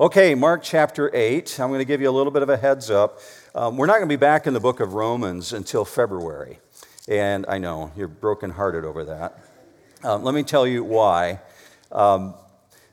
Okay, Mark chapter 8. I'm going to give you a little bit of a heads up. Um, we're not going to be back in the book of Romans until February. And I know you're brokenhearted over that. Um, let me tell you why. Um,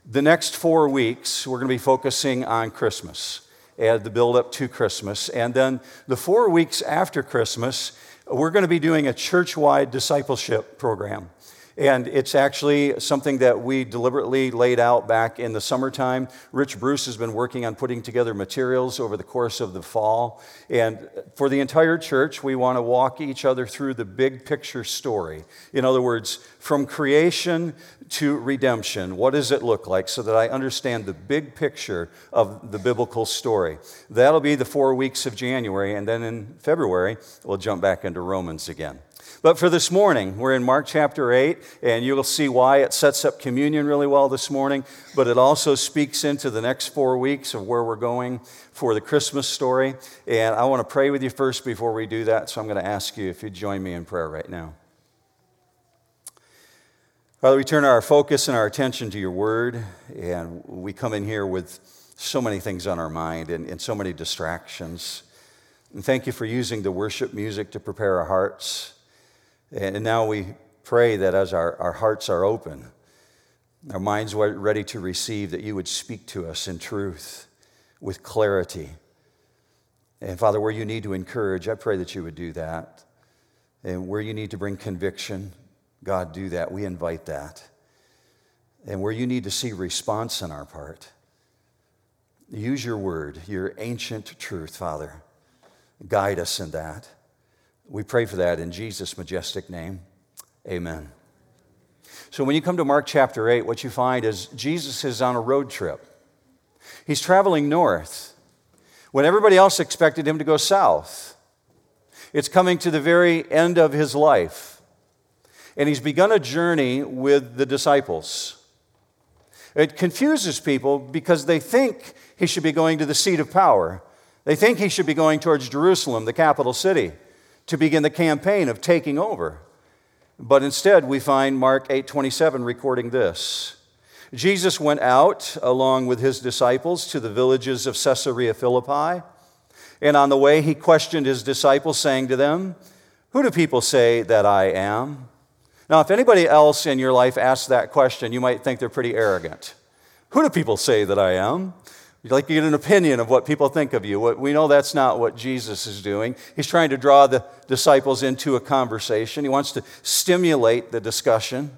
the next four weeks, we're going to be focusing on Christmas and the build up to Christmas. And then the four weeks after Christmas, we're going to be doing a church wide discipleship program. And it's actually something that we deliberately laid out back in the summertime. Rich Bruce has been working on putting together materials over the course of the fall. And for the entire church, we want to walk each other through the big picture story. In other words, from creation to redemption, what does it look like so that I understand the big picture of the biblical story? That'll be the four weeks of January. And then in February, we'll jump back into Romans again. But for this morning, we're in Mark chapter 8, and you'll see why it sets up communion really well this morning, but it also speaks into the next four weeks of where we're going for the Christmas story. And I want to pray with you first before we do that, so I'm going to ask you if you'd join me in prayer right now. Father, we turn our focus and our attention to your word, and we come in here with so many things on our mind and, and so many distractions. And thank you for using the worship music to prepare our hearts. And now we pray that as our, our hearts are open, our minds are ready to receive, that you would speak to us in truth with clarity. And Father, where you need to encourage, I pray that you would do that. And where you need to bring conviction, God, do that. We invite that. And where you need to see response on our part, use your word, your ancient truth, Father. Guide us in that. We pray for that in Jesus' majestic name. Amen. So, when you come to Mark chapter 8, what you find is Jesus is on a road trip. He's traveling north when everybody else expected him to go south. It's coming to the very end of his life. And he's begun a journey with the disciples. It confuses people because they think he should be going to the seat of power. They think he should be going towards Jerusalem, the capital city to begin the campaign of taking over. But instead, we find Mark 8:27 recording this. Jesus went out along with his disciples to the villages of Caesarea Philippi, and on the way he questioned his disciples saying to them, "Who do people say that I am?" Now, if anybody else in your life asks that question, you might think they're pretty arrogant. Who do people say that I am? You'd like to get an opinion of what people think of you. We know that's not what Jesus is doing. He's trying to draw the disciples into a conversation, he wants to stimulate the discussion.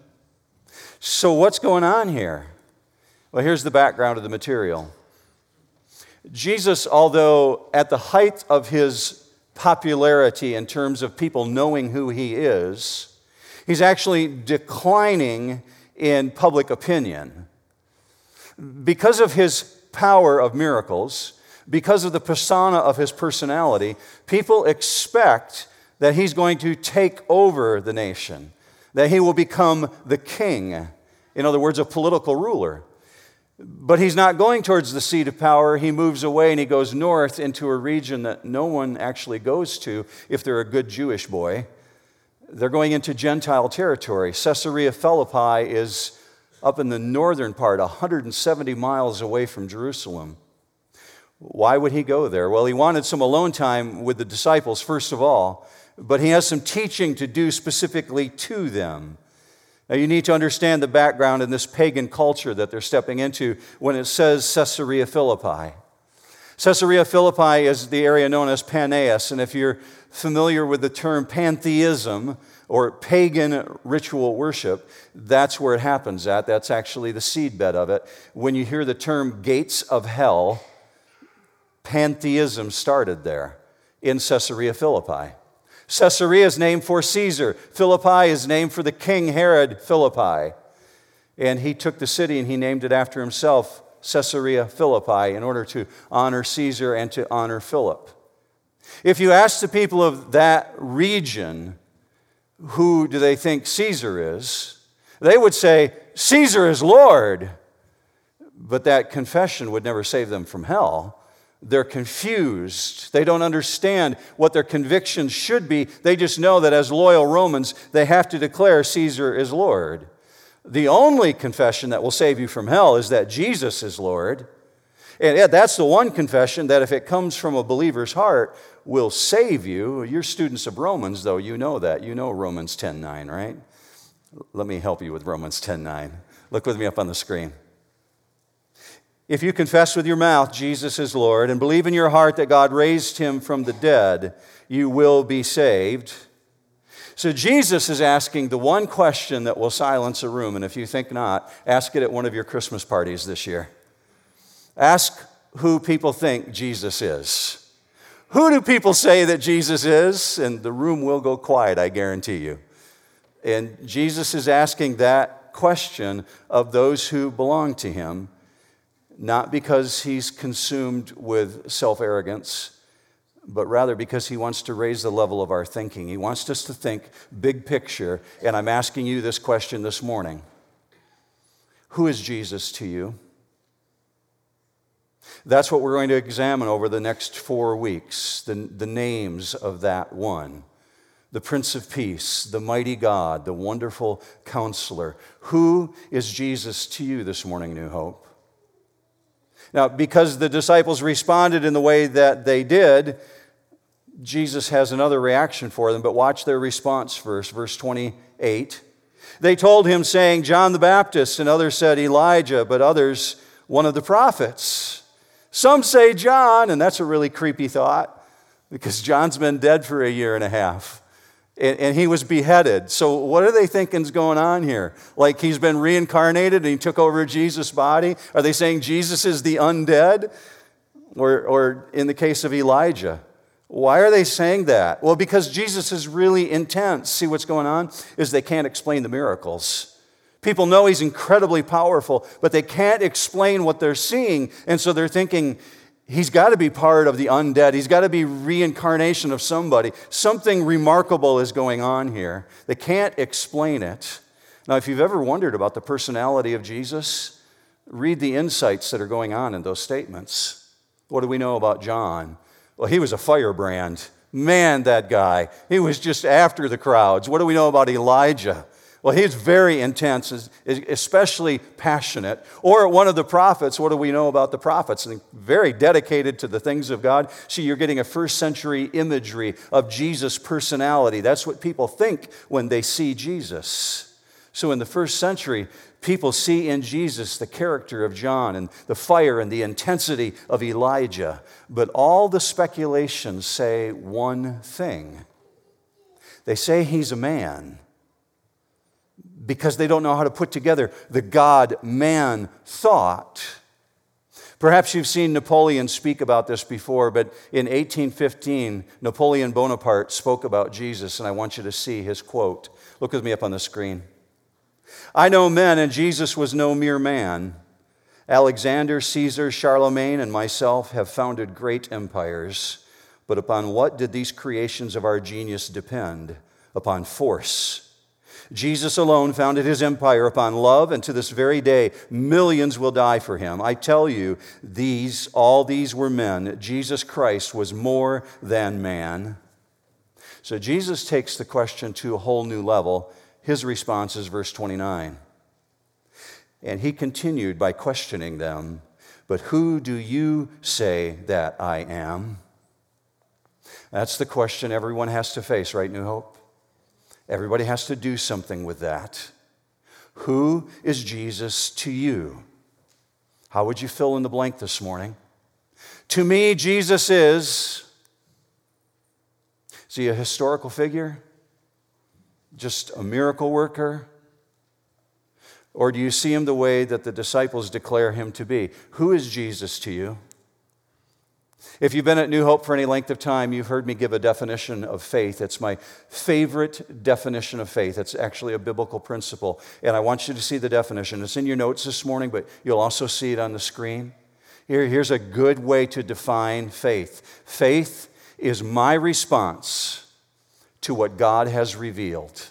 So, what's going on here? Well, here's the background of the material. Jesus, although at the height of his popularity in terms of people knowing who he is, he's actually declining in public opinion. Because of his power of miracles, because of the persona of his personality, people expect that he's going to take over the nation, that he will become the king, in other words, a political ruler. But he's not going towards the seat of power. He moves away and he goes north into a region that no one actually goes to if they're a good Jewish boy. They're going into Gentile territory. Caesarea Philippi is up in the northern part, 170 miles away from Jerusalem. Why would he go there? Well, he wanted some alone time with the disciples, first of all, but he has some teaching to do specifically to them. Now, you need to understand the background in this pagan culture that they're stepping into when it says Caesarea Philippi. Caesarea Philippi is the area known as Panaeus, and if you're familiar with the term pantheism, or pagan ritual worship, that's where it happens at. That's actually the seedbed of it. When you hear the term gates of hell, pantheism started there in Caesarea Philippi. Caesarea is named for Caesar. Philippi is named for the king Herod Philippi. And he took the city and he named it after himself, Caesarea Philippi, in order to honor Caesar and to honor Philip. If you ask the people of that region, who do they think Caesar is? They would say, Caesar is Lord. But that confession would never save them from hell. They're confused. They don't understand what their convictions should be. They just know that as loyal Romans, they have to declare Caesar is Lord. The only confession that will save you from hell is that Jesus is Lord. And that's the one confession that if it comes from a believer's heart, will save you. You're students of Romans, though, you know that. You know Romans 10 9, right? Let me help you with Romans 10 9. Look with me up on the screen. If you confess with your mouth Jesus is Lord and believe in your heart that God raised him from the dead, you will be saved. So Jesus is asking the one question that will silence a room, and if you think not, ask it at one of your Christmas parties this year. Ask who people think Jesus is. Who do people say that Jesus is? And the room will go quiet, I guarantee you. And Jesus is asking that question of those who belong to him not because he's consumed with self arrogance, but rather because he wants to raise the level of our thinking. He wants us to think big picture. And I'm asking you this question this morning Who is Jesus to you? That's what we're going to examine over the next four weeks the, the names of that one the Prince of Peace, the mighty God, the wonderful counselor. Who is Jesus to you this morning, New Hope? Now, because the disciples responded in the way that they did, Jesus has another reaction for them, but watch their response first, verse 28. They told him, saying, John the Baptist, and others said Elijah, but others, one of the prophets. Some say John, and that's a really creepy thought because John's been dead for a year and a half and, and he was beheaded. So, what are they thinking is going on here? Like he's been reincarnated and he took over Jesus' body? Are they saying Jesus is the undead? Or, or in the case of Elijah, why are they saying that? Well, because Jesus is really intense. See what's going on? Is they can't explain the miracles. People know he's incredibly powerful, but they can't explain what they're seeing. And so they're thinking, he's got to be part of the undead. He's got to be reincarnation of somebody. Something remarkable is going on here. They can't explain it. Now, if you've ever wondered about the personality of Jesus, read the insights that are going on in those statements. What do we know about John? Well, he was a firebrand. Man, that guy. He was just after the crowds. What do we know about Elijah? Well, he's very intense, especially passionate. Or one of the prophets, what do we know about the prophets? And Very dedicated to the things of God. See, you're getting a first century imagery of Jesus' personality. That's what people think when they see Jesus. So in the first century, people see in Jesus the character of John and the fire and the intensity of Elijah. But all the speculations say one thing they say he's a man because they don't know how to put together the God man thought. Perhaps you've seen Napoleon speak about this before, but in 1815, Napoleon Bonaparte spoke about Jesus, and I want you to see his quote. Look with me up on the screen. I know men, and Jesus was no mere man. Alexander, Caesar, Charlemagne, and myself have founded great empires. But upon what did these creations of our genius depend? Upon force Jesus alone founded his empire upon love, and to this very day, millions will die for him. I tell you, these, all these were men. Jesus Christ was more than man. So Jesus takes the question to a whole new level. His response is verse 29. And he continued by questioning them, But who do you say that I am? That's the question everyone has to face, right, New Hope? Everybody has to do something with that. Who is Jesus to you? How would you fill in the blank this morning? To me, Jesus is. Is he a historical figure? Just a miracle worker? Or do you see him the way that the disciples declare him to be? Who is Jesus to you? If you've been at New Hope for any length of time, you've heard me give a definition of faith. It's my favorite definition of faith. It's actually a biblical principle. And I want you to see the definition. It's in your notes this morning, but you'll also see it on the screen. Here, here's a good way to define faith faith is my response to what God has revealed.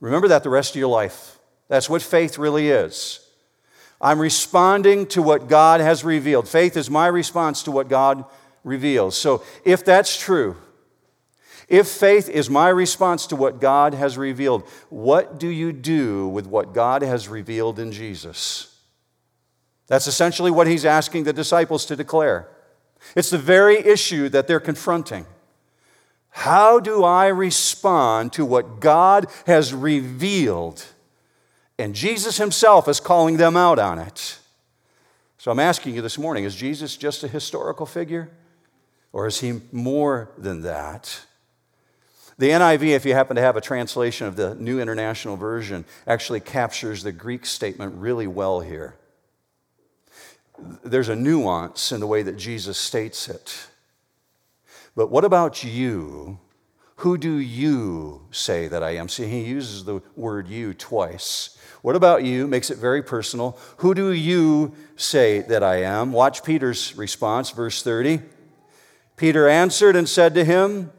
Remember that the rest of your life. That's what faith really is. I'm responding to what God has revealed. Faith is my response to what God reveals. So if that's true, if faith is my response to what God has revealed, what do you do with what God has revealed in Jesus? That's essentially what he's asking the disciples to declare. It's the very issue that they're confronting. How do I respond to what God has revealed? And Jesus himself is calling them out on it. So I'm asking you this morning is Jesus just a historical figure? Or is he more than that? The NIV, if you happen to have a translation of the New International Version, actually captures the Greek statement really well here. There's a nuance in the way that Jesus states it. But what about you? Who do you say that I am? See, he uses the word you twice. What about you? Makes it very personal. Who do you say that I am? Watch Peter's response, verse 30. Peter answered and said to him,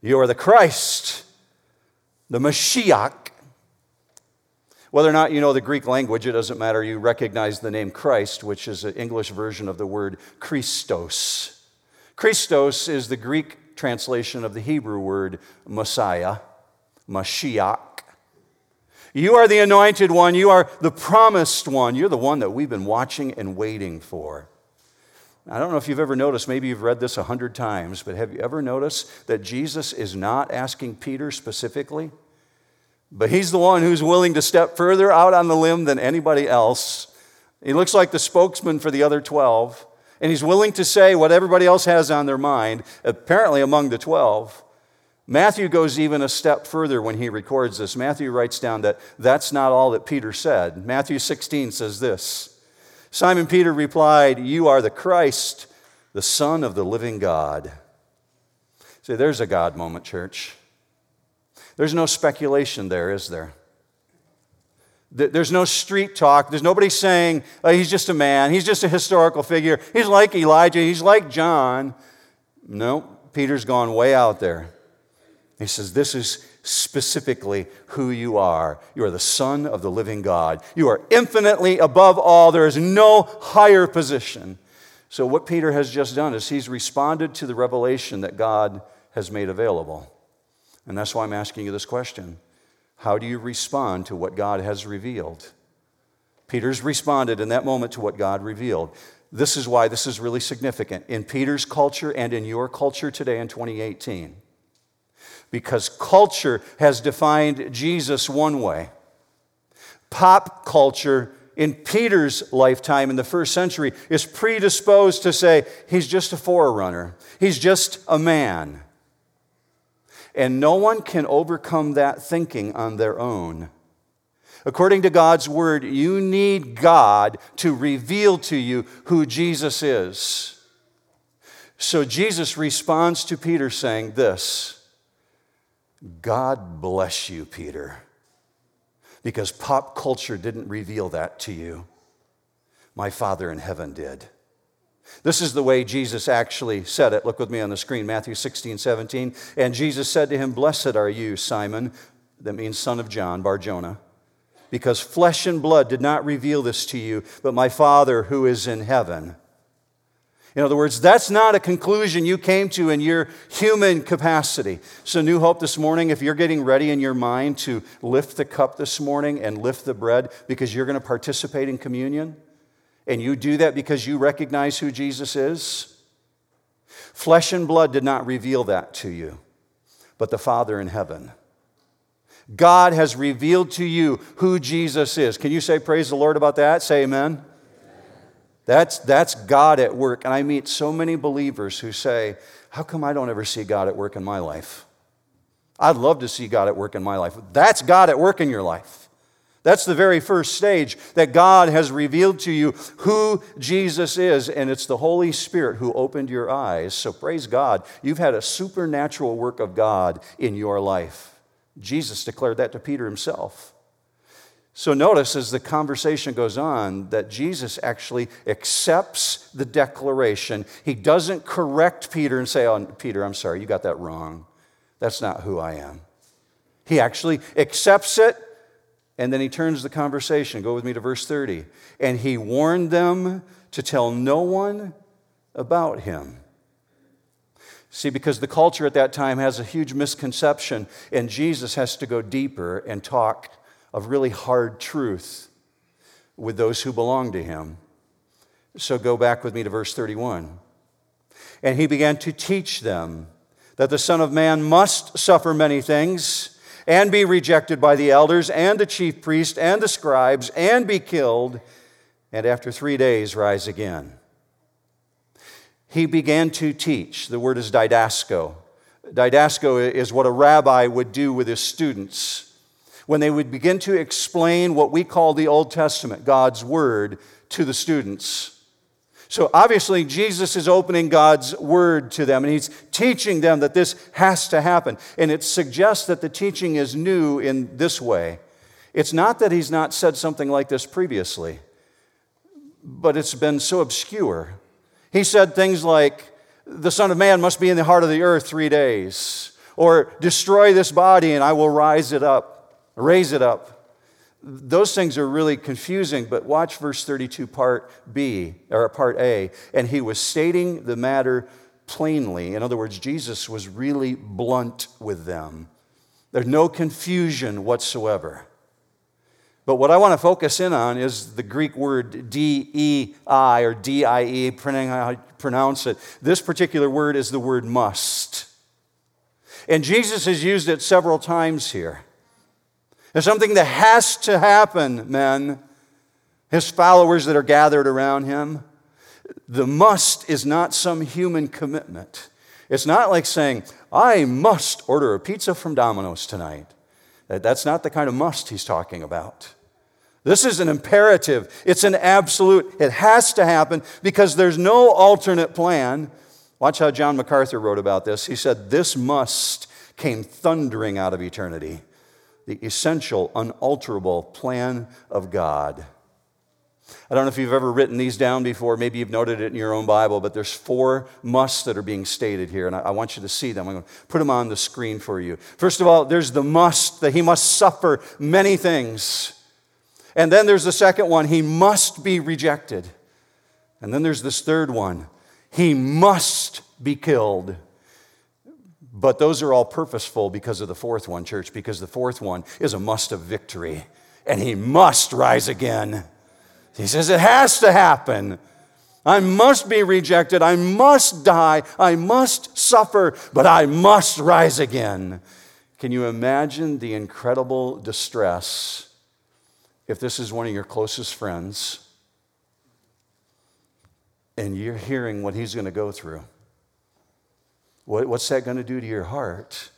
You are the Christ, the Mashiach. Whether or not you know the Greek language, it doesn't matter. You recognize the name Christ, which is an English version of the word Christos. Christos is the Greek translation of the Hebrew word Messiah, Mashiach. You are the anointed one. You are the promised one. You're the one that we've been watching and waiting for. I don't know if you've ever noticed, maybe you've read this a hundred times, but have you ever noticed that Jesus is not asking Peter specifically? But he's the one who's willing to step further out on the limb than anybody else. He looks like the spokesman for the other 12, and he's willing to say what everybody else has on their mind, apparently among the 12. Matthew goes even a step further when he records this. Matthew writes down that that's not all that Peter said. Matthew 16 says this. Simon Peter replied, You are the Christ, the Son of the living God. See, there's a God moment, church. There's no speculation there, is there? There's no street talk. There's nobody saying, oh, he's just a man. He's just a historical figure. He's like Elijah. He's like John. No, Peter's gone way out there. He says, This is specifically who you are. You are the Son of the living God. You are infinitely above all. There is no higher position. So, what Peter has just done is he's responded to the revelation that God has made available. And that's why I'm asking you this question How do you respond to what God has revealed? Peter's responded in that moment to what God revealed. This is why this is really significant in Peter's culture and in your culture today in 2018 because culture has defined Jesus one way. Pop culture in Peter's lifetime in the first century is predisposed to say he's just a forerunner, he's just a man. And no one can overcome that thinking on their own. According to God's word, you need God to reveal to you who Jesus is. So Jesus responds to Peter saying this God bless you, Peter, because pop culture didn't reveal that to you. My Father in heaven did. This is the way Jesus actually said it. Look with me on the screen, Matthew 16, 17. And Jesus said to him, Blessed are you, Simon, that means son of John, Bar Jonah, because flesh and blood did not reveal this to you, but my Father who is in heaven. In other words, that's not a conclusion you came to in your human capacity. So, New Hope this morning, if you're getting ready in your mind to lift the cup this morning and lift the bread because you're going to participate in communion, and you do that because you recognize who Jesus is, flesh and blood did not reveal that to you, but the Father in heaven. God has revealed to you who Jesus is. Can you say praise the Lord about that? Say amen. That's, that's God at work. And I meet so many believers who say, How come I don't ever see God at work in my life? I'd love to see God at work in my life. That's God at work in your life. That's the very first stage that God has revealed to you who Jesus is, and it's the Holy Spirit who opened your eyes. So praise God. You've had a supernatural work of God in your life. Jesus declared that to Peter himself. So notice as the conversation goes on that Jesus actually accepts the declaration. He doesn't correct Peter and say, Oh, Peter, I'm sorry, you got that wrong. That's not who I am. He actually accepts it and then he turns the conversation. Go with me to verse 30. And he warned them to tell no one about him. See, because the culture at that time has a huge misconception, and Jesus has to go deeper and talk of really hard truth with those who belong to him. So go back with me to verse 31. And he began to teach them that the Son of Man must suffer many things and be rejected by the elders and the chief priests and the scribes and be killed, and after three days rise again. He began to teach. The word is didasko. Didasko is what a rabbi would do with his students when they would begin to explain what we call the Old Testament, God's Word, to the students. So obviously, Jesus is opening God's word to them and he's teaching them that this has to happen. And it suggests that the teaching is new in this way. It's not that he's not said something like this previously, but it's been so obscure. He said things like, The Son of Man must be in the heart of the earth three days, or destroy this body and I will rise it up, raise it up those things are really confusing, but watch verse 32, part B, or part A. And he was stating the matter plainly. In other words, Jesus was really blunt with them. There's no confusion whatsoever. But what I want to focus in on is the Greek word D E I or D I E, depending on how you pronounce it. This particular word is the word must. And Jesus has used it several times here. There's something that has to happen, men. His followers that are gathered around him. The must is not some human commitment. It's not like saying, I must order a pizza from Domino's tonight. That's not the kind of must he's talking about. This is an imperative, it's an absolute. It has to happen because there's no alternate plan. Watch how John MacArthur wrote about this. He said, This must came thundering out of eternity the essential, unalterable plan of God. I don't know if you've ever written these down before. Maybe you've noted it in your own Bible, but there's four musts that are being stated here, and I, want you to see them. I'm going to put them on the screen for you. First of all, there's the must that he must suffer many things. And then there's the second one, he must be rejected. And then there's this third one, he must be killed. But those are all purposeful because of the fourth one, church, because the fourth one is a must of victory. And he must rise again. He says it has to happen. I must be rejected. I must die. I must suffer, but I must rise again. Can you imagine the incredible distress if this is one of your closest friends and you're hearing what he's going to go through? What, what's that going to do to your heart?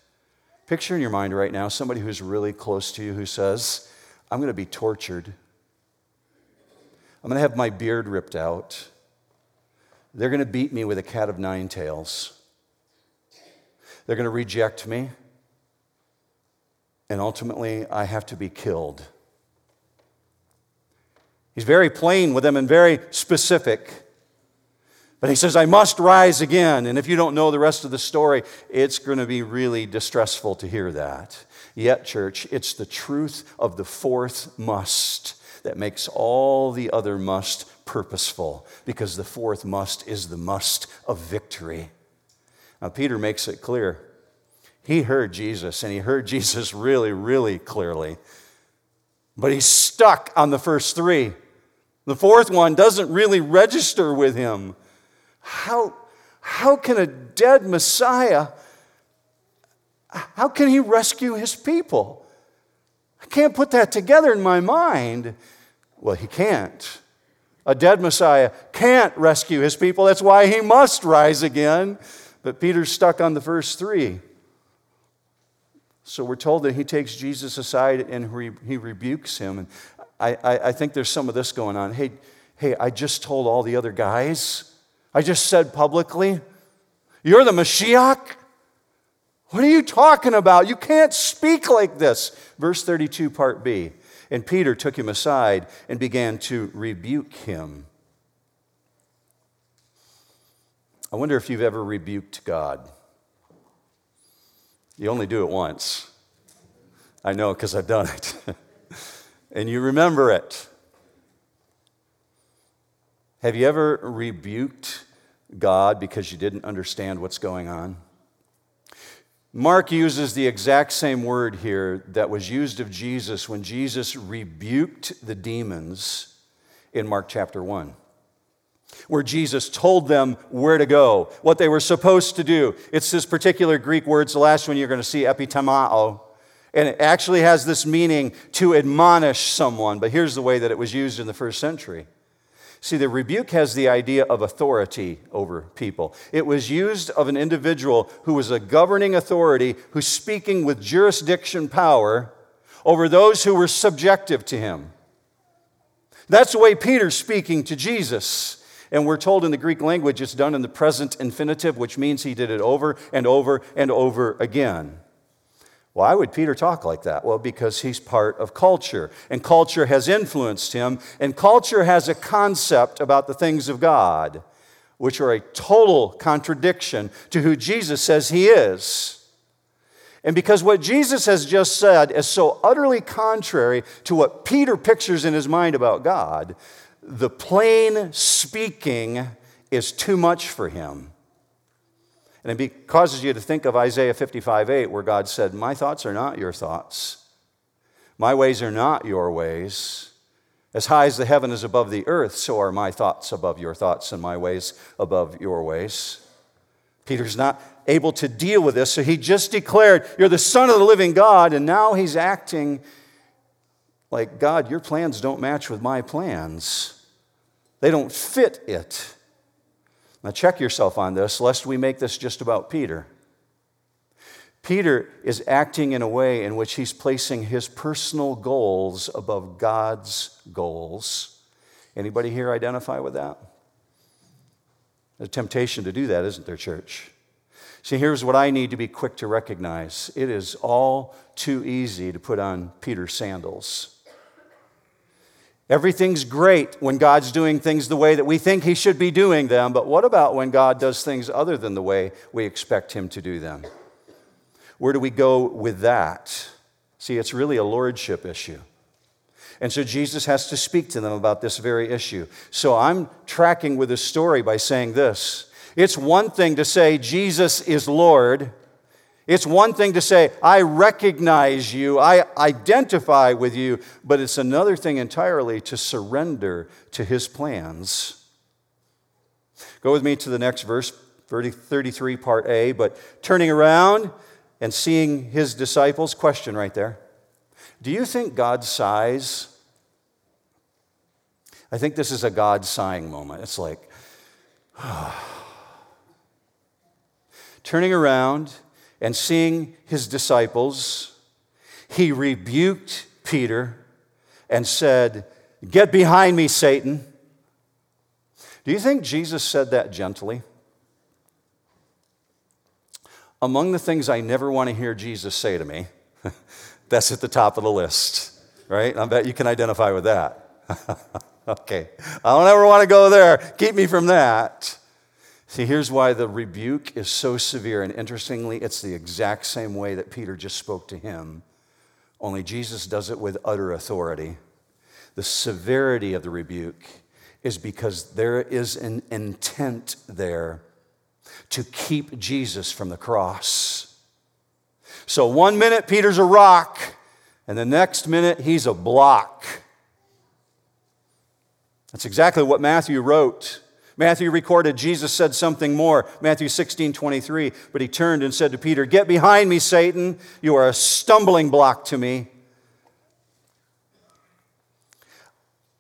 Picture in your mind right now somebody who's really close to you who says, I'm going to be tortured. I'm going to have my beard ripped out. They're going to beat me with a cat of nine tails. They're going to reject me. And ultimately, I have to be killed. He's very plain with them and very specific. But he says, I must rise again. And if you don't know the rest of the story, it's going to be really distressful to hear that. Yet, church, it's the truth of the fourth must that makes all the other must purposeful, because the fourth must is the must of victory. Now, Peter makes it clear. He heard Jesus, and he heard Jesus really, really clearly. But he's stuck on the first three. The fourth one doesn't really register with him. How, how can a dead Messiah, how can he rescue his people? I can't put that together in my mind. Well, he can't. A dead Messiah can't rescue his people. That's why he must rise again. But Peter's stuck on the first three. So we're told that he takes Jesus aside and he rebukes him. And I, I, I think there's some of this going on. Hey, hey, I just told all the other guys I just said publicly, You're the Mashiach? What are you talking about? You can't speak like this. Verse 32, part B. And Peter took him aside and began to rebuke him. I wonder if you've ever rebuked God. You only do it once. I know because I've done it. and you remember it. Have you ever rebuked God because you didn't understand what's going on? Mark uses the exact same word here that was used of Jesus when Jesus rebuked the demons in Mark chapter 1. where Jesus told them where to go, what they were supposed to do. It's this particular Greek word, it's the last one you're going to see, epitimao. And it actually has this meaning to admonish someone, but here's the way that it was used in the first century. See, the rebuke has the idea of authority over people. It was used of an individual who was a governing authority who's speaking with jurisdiction power over those who were subjective to him. That's the way Peter's speaking to Jesus. And we're told in the Greek language it's done in the present infinitive, which means he did it over and over and over again. Why would Peter talk like that? Well, because he's part of culture, and culture has influenced him, and culture has a concept about the things of God, which are a total contradiction to who Jesus says he is. And because what Jesus has just said is so utterly contrary to what Peter pictures in his mind about God, the plain speaking is too much for him. And it causes you to think of Isaiah 55 8, where God said, My thoughts are not your thoughts, my ways are not your ways. As high as the heaven is above the earth, so are my thoughts above your thoughts and my ways above your ways. Peter's not able to deal with this, so he just declared, You're the Son of the living God, and now he's acting like, God, your plans don't match with my plans. They don't fit it. Now, check yourself on this, lest we make this just about Peter. Peter is acting in a way in which he's placing his personal goals above God's goals. Anybody here identify with that? There's a temptation to do that, isn't there, church? See, here's what I need to be quick to recognize it is all too easy to put on Peter's sandals. Everything's great when God's doing things the way that we think He should be doing them, but what about when God does things other than the way we expect Him to do them? Where do we go with that? See, it's really a lordship issue. And so Jesus has to speak to them about this very issue. So I'm tracking with the story by saying this it's one thing to say Jesus is Lord. It's one thing to say, I recognize you, I identify with you, but it's another thing entirely to surrender to his plans. Go with me to the next verse, 33, part A. But turning around and seeing his disciples, question right there. Do you think God sighs? I think this is a God sighing moment. It's like, turning around and seeing his disciples, he rebuked Peter and said, Get behind me, Satan. Do you think Jesus said that gently? Among the things I never want to hear Jesus say to me, that's at the top of the list, right? I bet you can identify with that. okay, I don't ever want to go there. Keep me from that. See, here's why the rebuke is so severe. And interestingly, it's the exact same way that Peter just spoke to him, only Jesus does it with utter authority. The severity of the rebuke is because there is an intent there to keep Jesus from the cross. So, one minute, Peter's a rock, and the next minute, he's a block. That's exactly what Matthew wrote Matthew recorded Jesus said something more. Matthew 16, 23. But he turned and said to Peter, Get behind me, Satan. You are a stumbling block to me.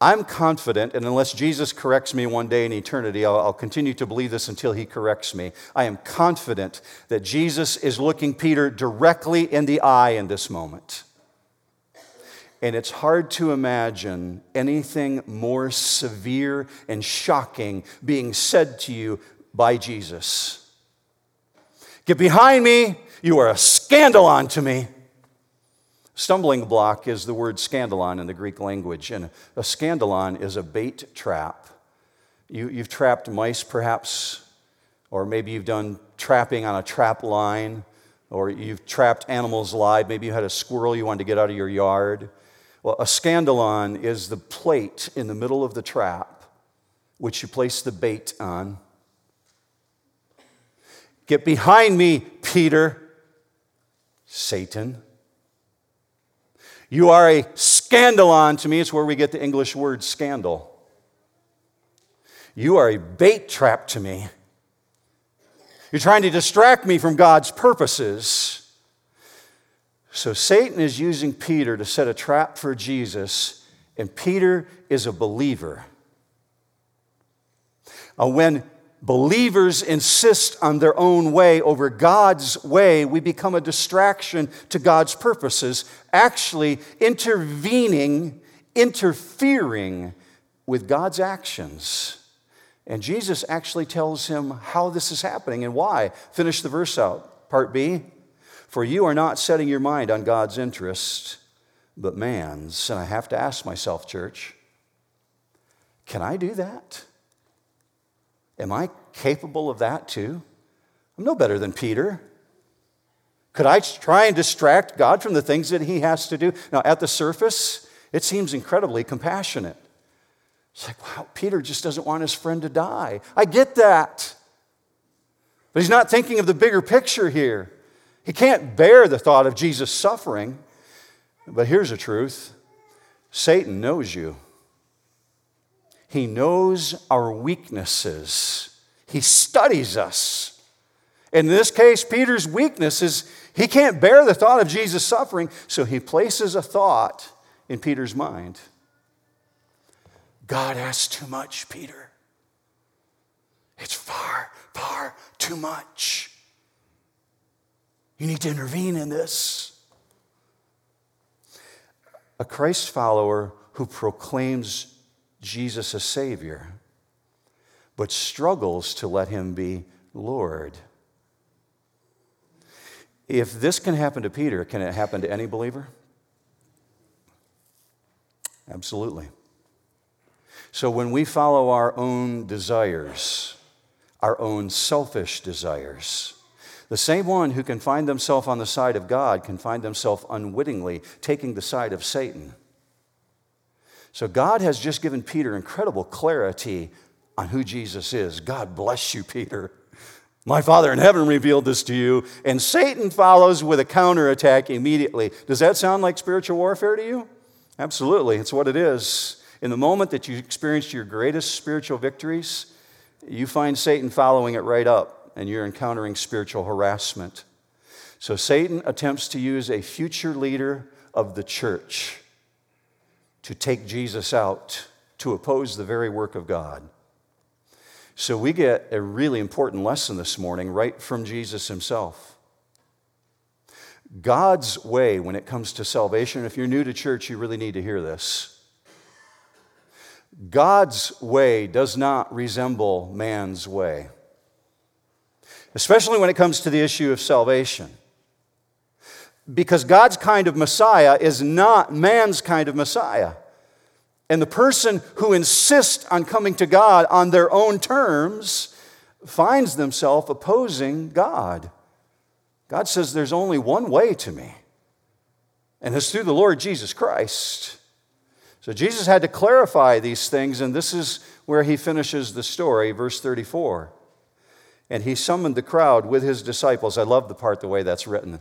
I'm confident, and unless Jesus corrects me one day in eternity, I'll, I'll, continue to believe this until he corrects me. I am confident that Jesus is looking Peter directly in the eye in this moment. And it's hard to imagine anything more severe and shocking being said to you by Jesus. Get behind me, you are a scandalon to me. Stumbling block is the word scandalon in the Greek language, and a scandalon is a bait trap. You, you've trapped mice, perhaps, or maybe you've done trapping on a trap line, or you've trapped animals live. Maybe you had a squirrel you wanted to get out of your yard. Well, a scandalon is the plate in the middle of the trap which you place the bait on. Get behind me, Peter, Satan. You are a scandalon to me. It's where we get the English word scandal. You are a bait trap to me. You're trying to distract me from God's purposes. So Satan is using Peter to set a trap for Jesus, and Peter is a believer. Uh, when believers insist on their own way over God's way, we become a distraction to God's purposes, actually intervening, interfering with God's actions. And Jesus actually tells him how this is happening and why. Finish the verse out. Part B For you are not setting your mind on God's interest, but man's. And I have to ask myself, church, can I do that? Am I capable of that too? I'm no better than Peter. Could I try and distract God from the things that he has to do? Now, at the surface, it seems incredibly compassionate. It's like, wow, Peter just doesn't want his friend to die. I get that. But he's not thinking of the bigger picture here. He can't bear the thought of Jesus suffering. But here's the truth Satan knows you. He knows our weaknesses, He studies us. In this case, Peter's weakness is he can't bear the thought of Jesus suffering, so he places a thought in Peter's mind. God asks too much, Peter. It's far, far too much. You need to intervene in this. A Christ follower who proclaims Jesus a Savior, but struggles to let Him be Lord. If this can happen to Peter, can it happen to any believer? Absolutely. So when we follow our own desires, our own selfish desires, the same one who can find themselves on the side of God can find themselves unwittingly taking the side of Satan. So God has just given Peter incredible clarity on who Jesus is. God bless you, Peter. My Father in heaven revealed this to you, and Satan follows with a counterattack immediately. Does that sound like spiritual warfare to you? Absolutely, it's what it is. In the moment that you experience your greatest spiritual victories, you find Satan following it right up, and you're encountering spiritual harassment. So Satan attempts to use a future leader of the church to take Jesus out, to oppose the very work of God. So we get a really important lesson this morning right from Jesus himself. God's way when it comes to salvation, if you're new to church, you really need to hear this. God's way does not resemble man's way, especially when it comes to the issue of salvation. Because God's kind of Messiah is not man's kind of Messiah. And the person who insists on coming to God on their own terms finds themselves opposing God. God says there's only one way to me, and it's through the Lord Jesus Christ. So Jesus had to clarify these things, and this is where he finishes the story, verse 34. And he summoned the crowd with his disciples. I love the part the way that's written.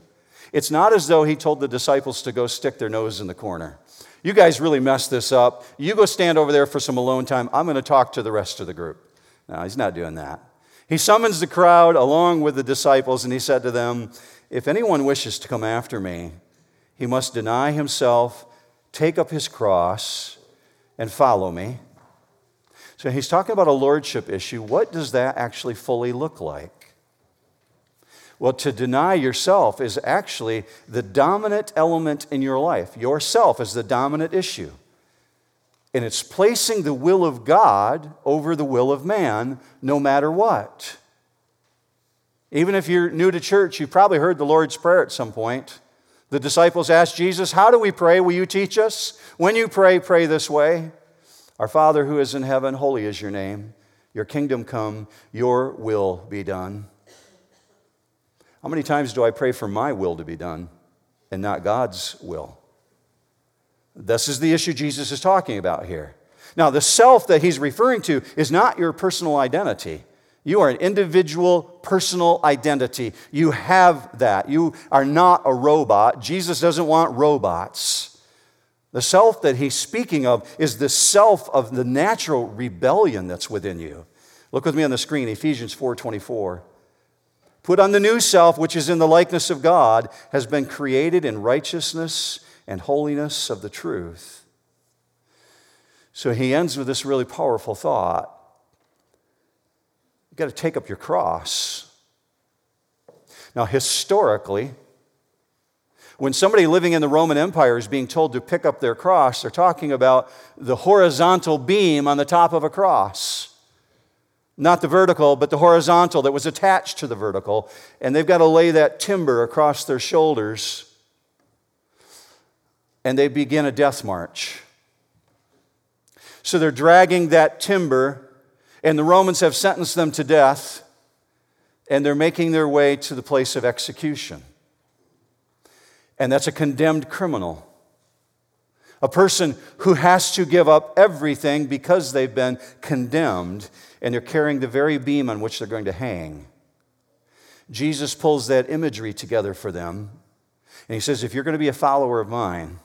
It's not as though he told the disciples to go stick their nose in the corner. You guys really messed this up. You go stand over there for some alone time. I'm going to talk to the rest of the group. No, he's not doing that. He summons the crowd along with the disciples, and he said to them, If anyone wishes to come after me, he must deny himself, take up his cross, and follow me. So he's talking about a lordship issue. What does that actually fully look like? Well, to deny yourself is actually the dominant element in your life. Yourself is the dominant issue. And it's placing the will of God over the will of man, no matter what. Even if you're new to church, you've probably heard the Lord's Prayer at some point. The disciples asked Jesus, How do we pray? Will you teach us? When you pray, pray this way Our Father who is in heaven, holy is your name. Your kingdom come, your will be done how many times do I pray for my will to be done and not God's will? This is the issue Jesus is talking about here. Now, the self that he's referring to is not your personal identity. You are an individual personal identity. You have that. You are not a robot. Jesus doesn't want robots. The self that he's speaking of is the self of the natural rebellion that's within you. Look with me on the screen, Ephesians 4:24. Put on the new self, which is in the likeness of God, has been created in righteousness and holiness of the truth. So he ends with this really powerful thought. You've got to take up your cross. Now, historically, when somebody living in the Roman Empire is being told to pick up their cross, they're talking about the horizontal beam on the top of a cross. Not the vertical, but the horizontal that was attached to the vertical. And they've got to lay that timber across their shoulders. And they begin a death march. So they're dragging that timber, and the Romans have sentenced them to death, and they're making their way to the place of execution and that's a condemned criminal. A person who has to give up everything because they've been condemned and they're carrying the very beam on which they're going to hang. Jesus pulls that imagery together for them and he says, If you're going to be a follower of mine,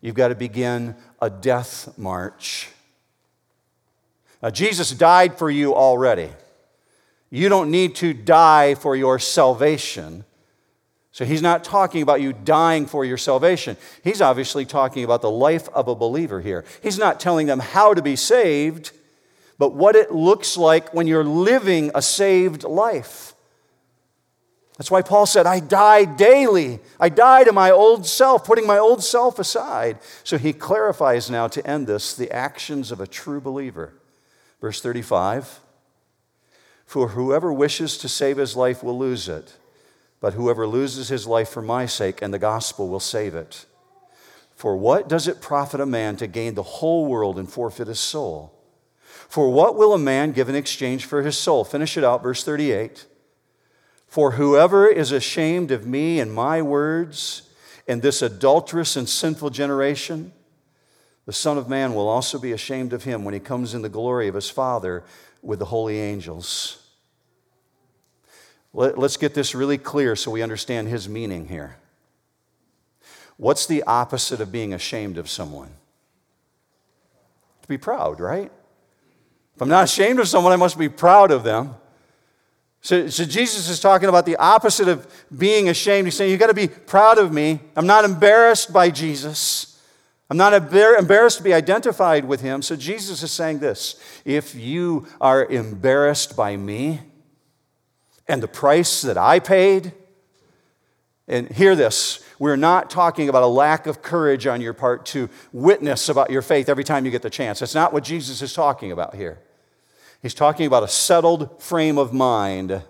you've got to begin a death march. Now, Jesus died for you already. You don't need to die for your salvation. So he's not talking about you dying for your salvation. He's obviously talking about the life of a believer here. He's not telling them how to be saved, but what it looks like when you're living a saved life. That's why Paul said, I die daily. I die to my old self, putting my old self aside. So he clarifies now to end this the actions of a true believer. Verse 35 For whoever wishes to save his life will lose it but whoever loses his life for my sake and the gospel will save it. For what does it profit a man to gain the whole world and forfeit his soul? For what will a man give in exchange for his soul? Finish it out, verse 38. For whoever is ashamed of me and my words in this adulterous and sinful generation, the Son of Man will also be ashamed of him when he comes in the glory of his Father with the holy angels. Let, us get this really clear so we understand his meaning here. What's the opposite of being ashamed of someone? To be proud, right? If I'm not ashamed of someone, I must be proud of them. So, so Jesus is talking about the opposite of being ashamed. He's saying, You've got to be proud of me. I'm not embarrassed by Jesus. I'm not embarrassed to be identified with him. So Jesus is saying this if you are embarrassed by me, and the price that I paid. And hear this we're not talking about a lack of courage on your part to witness about your faith every time you get the chance. That's not what Jesus is talking about here. He's talking about a settled frame of mind.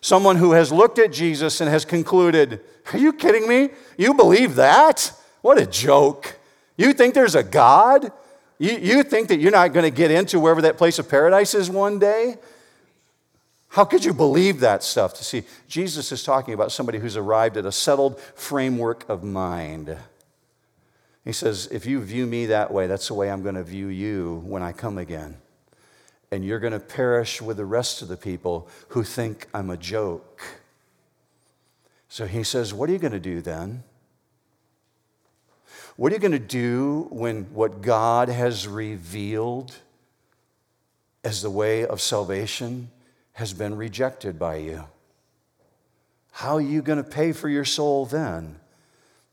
Someone who has looked at Jesus and has concluded, Are you kidding me? You believe that? What a joke. You think there's a God? You, you think that you're not going to get into wherever that place of paradise is one day? How could you believe that stuff? To see, Jesus is talking about somebody who's arrived at a settled framework of mind. He says, If you view me that way, that's the way I'm going to view you when I come again. And you're going to perish with the rest of the people who think I'm a joke. So he says, What are you going to do then? What are you going to do when what God has revealed as the way of salvation? Has been rejected by you. How are you going to pay for your soul then?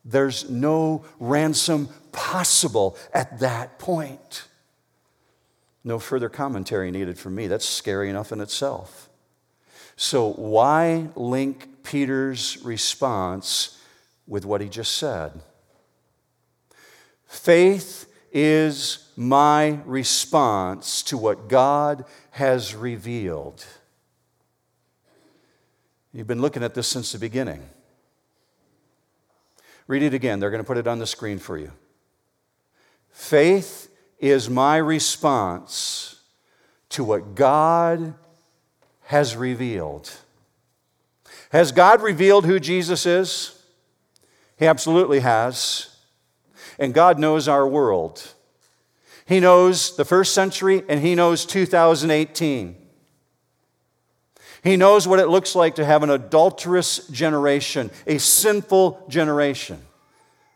There's no ransom possible at that point. No further commentary needed from me. That's scary enough in itself. So, why link Peter's response with what he just said? Faith is my response to what God has revealed. You've been looking at this since the beginning. Read it again. They're going to put it on the screen for you. Faith is my response to what God has revealed. Has God revealed who Jesus is? He absolutely has. And God knows our world. He knows the first century and He knows 2018. He knows what it looks like to have an adulterous generation, a sinful generation.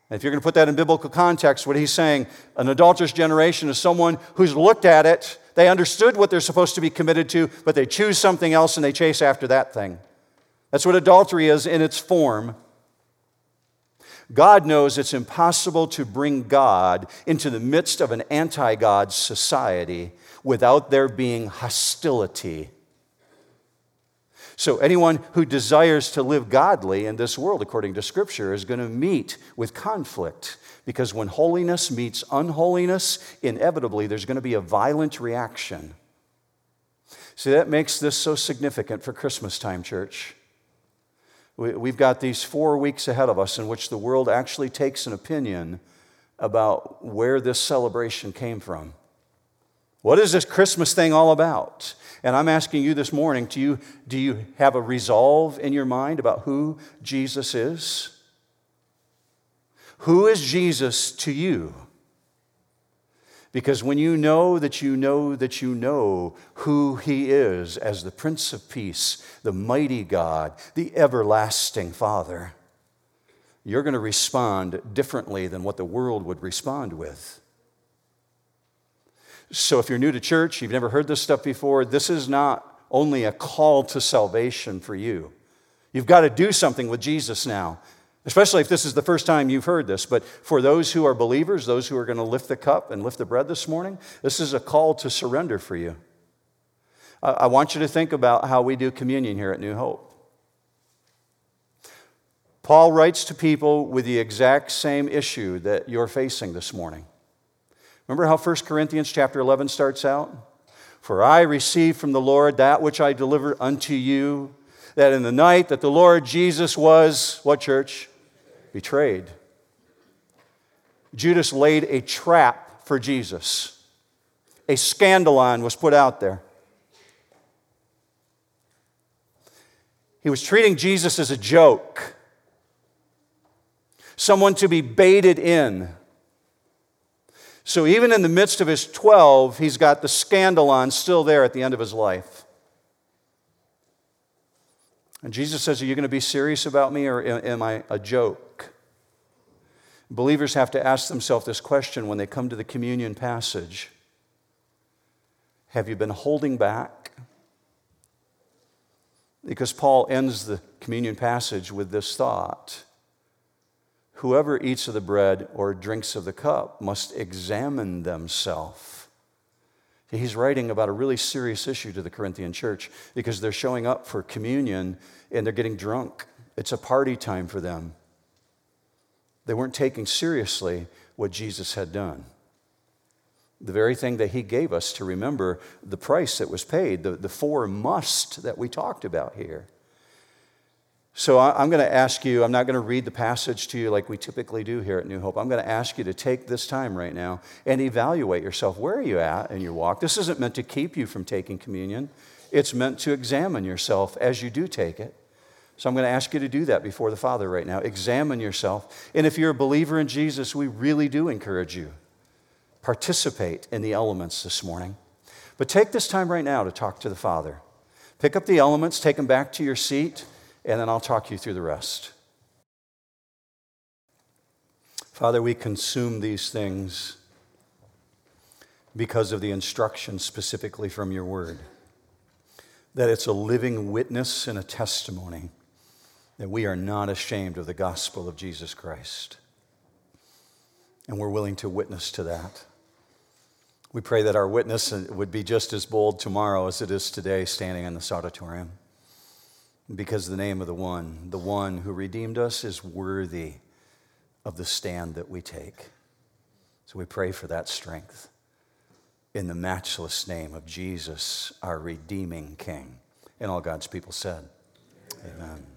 And if you're going to put that in biblical context, what he's saying, an adulterous generation is someone who's looked at it, they understood what they're supposed to be committed to, but they choose something else and they chase after that thing. That's what adultery is in its form. God knows it's impossible to bring God into the midst of an anti God society without there being hostility. So, anyone who desires to live godly in this world, according to Scripture, is going to meet with conflict. Because when holiness meets unholiness, inevitably there's going to be a violent reaction. See, that makes this so significant for Christmas time, church. We've got these four weeks ahead of us in which the world actually takes an opinion about where this celebration came from. What is this Christmas thing all about? And I'm asking you this morning do you, do you have a resolve in your mind about who Jesus is? Who is Jesus to you? Because when you know that you know that you know who He is as the Prince of Peace, the mighty God, the everlasting Father, you're going to respond differently than what the world would respond with. So if you're new to church, you've never heard this stuff before, this is not only a call to salvation for you. You've got to do something with Jesus now especially if this is the first time you've heard this. But for those who are believers, those who are going to lift the cup and lift the bread this morning, this is a call to surrender for you. I want you to think about how we do communion here at New Hope. Paul writes to people with the exact same issue that you're facing this morning. Remember how 1 Corinthians chapter 11 starts out? For I received from the Lord that which I delivered unto you, that in the night that the Lord Jesus was, what church? betrayed. Judas laid a trap for Jesus. A scandalon was put out there. He was treating Jesus as a joke, someone to be baited in. So, even in the midst of his 12, he's got the scandalon still there at the end of his life. And Jesus says, Are you going to be serious about me or am I a joke? Believers have to ask themselves this question when they come to the communion passage Have you been holding back? Because Paul ends the communion passage with this thought Whoever eats of the bread or drinks of the cup must examine themselves He's writing about a really serious issue to the Corinthian church because they're showing up for communion and they're getting drunk. It's a party time for them. They weren't taking seriously what Jesus had done. The very thing that he gave us to remember the price that was paid, the, the four must that we talked about here. So I'm going to ask you, I'm not going to read the passage to you like we typically do here at New Hope. I'm going to ask you to take this time right now and evaluate yourself. Where are you at in your walk? This isn't meant to keep you from taking communion, it's meant to examine yourself as you do take it. So I'm going to ask you to do that before the Father right now. Examine yourself. And if you're a believer in Jesus, we really do encourage you. Participate in the elements this morning. But take this time right now to talk to the Father. Pick up the elements, take them back to your seat and then I'll talk you through the rest. Father, we consume these things because of the instruction specifically from your word, that it's a living witness and a testimony that we are not ashamed of the gospel of Jesus Christ. And we're willing to witness to that. We pray that our witness would be just as bold tomorrow as it is today, standing in this auditorium because the name of the one, the one who redeemed us, is worthy of the stand that we take. So we pray for that strength in the matchless name of Jesus, our redeeming King. And all God's people said, Amen. Amen.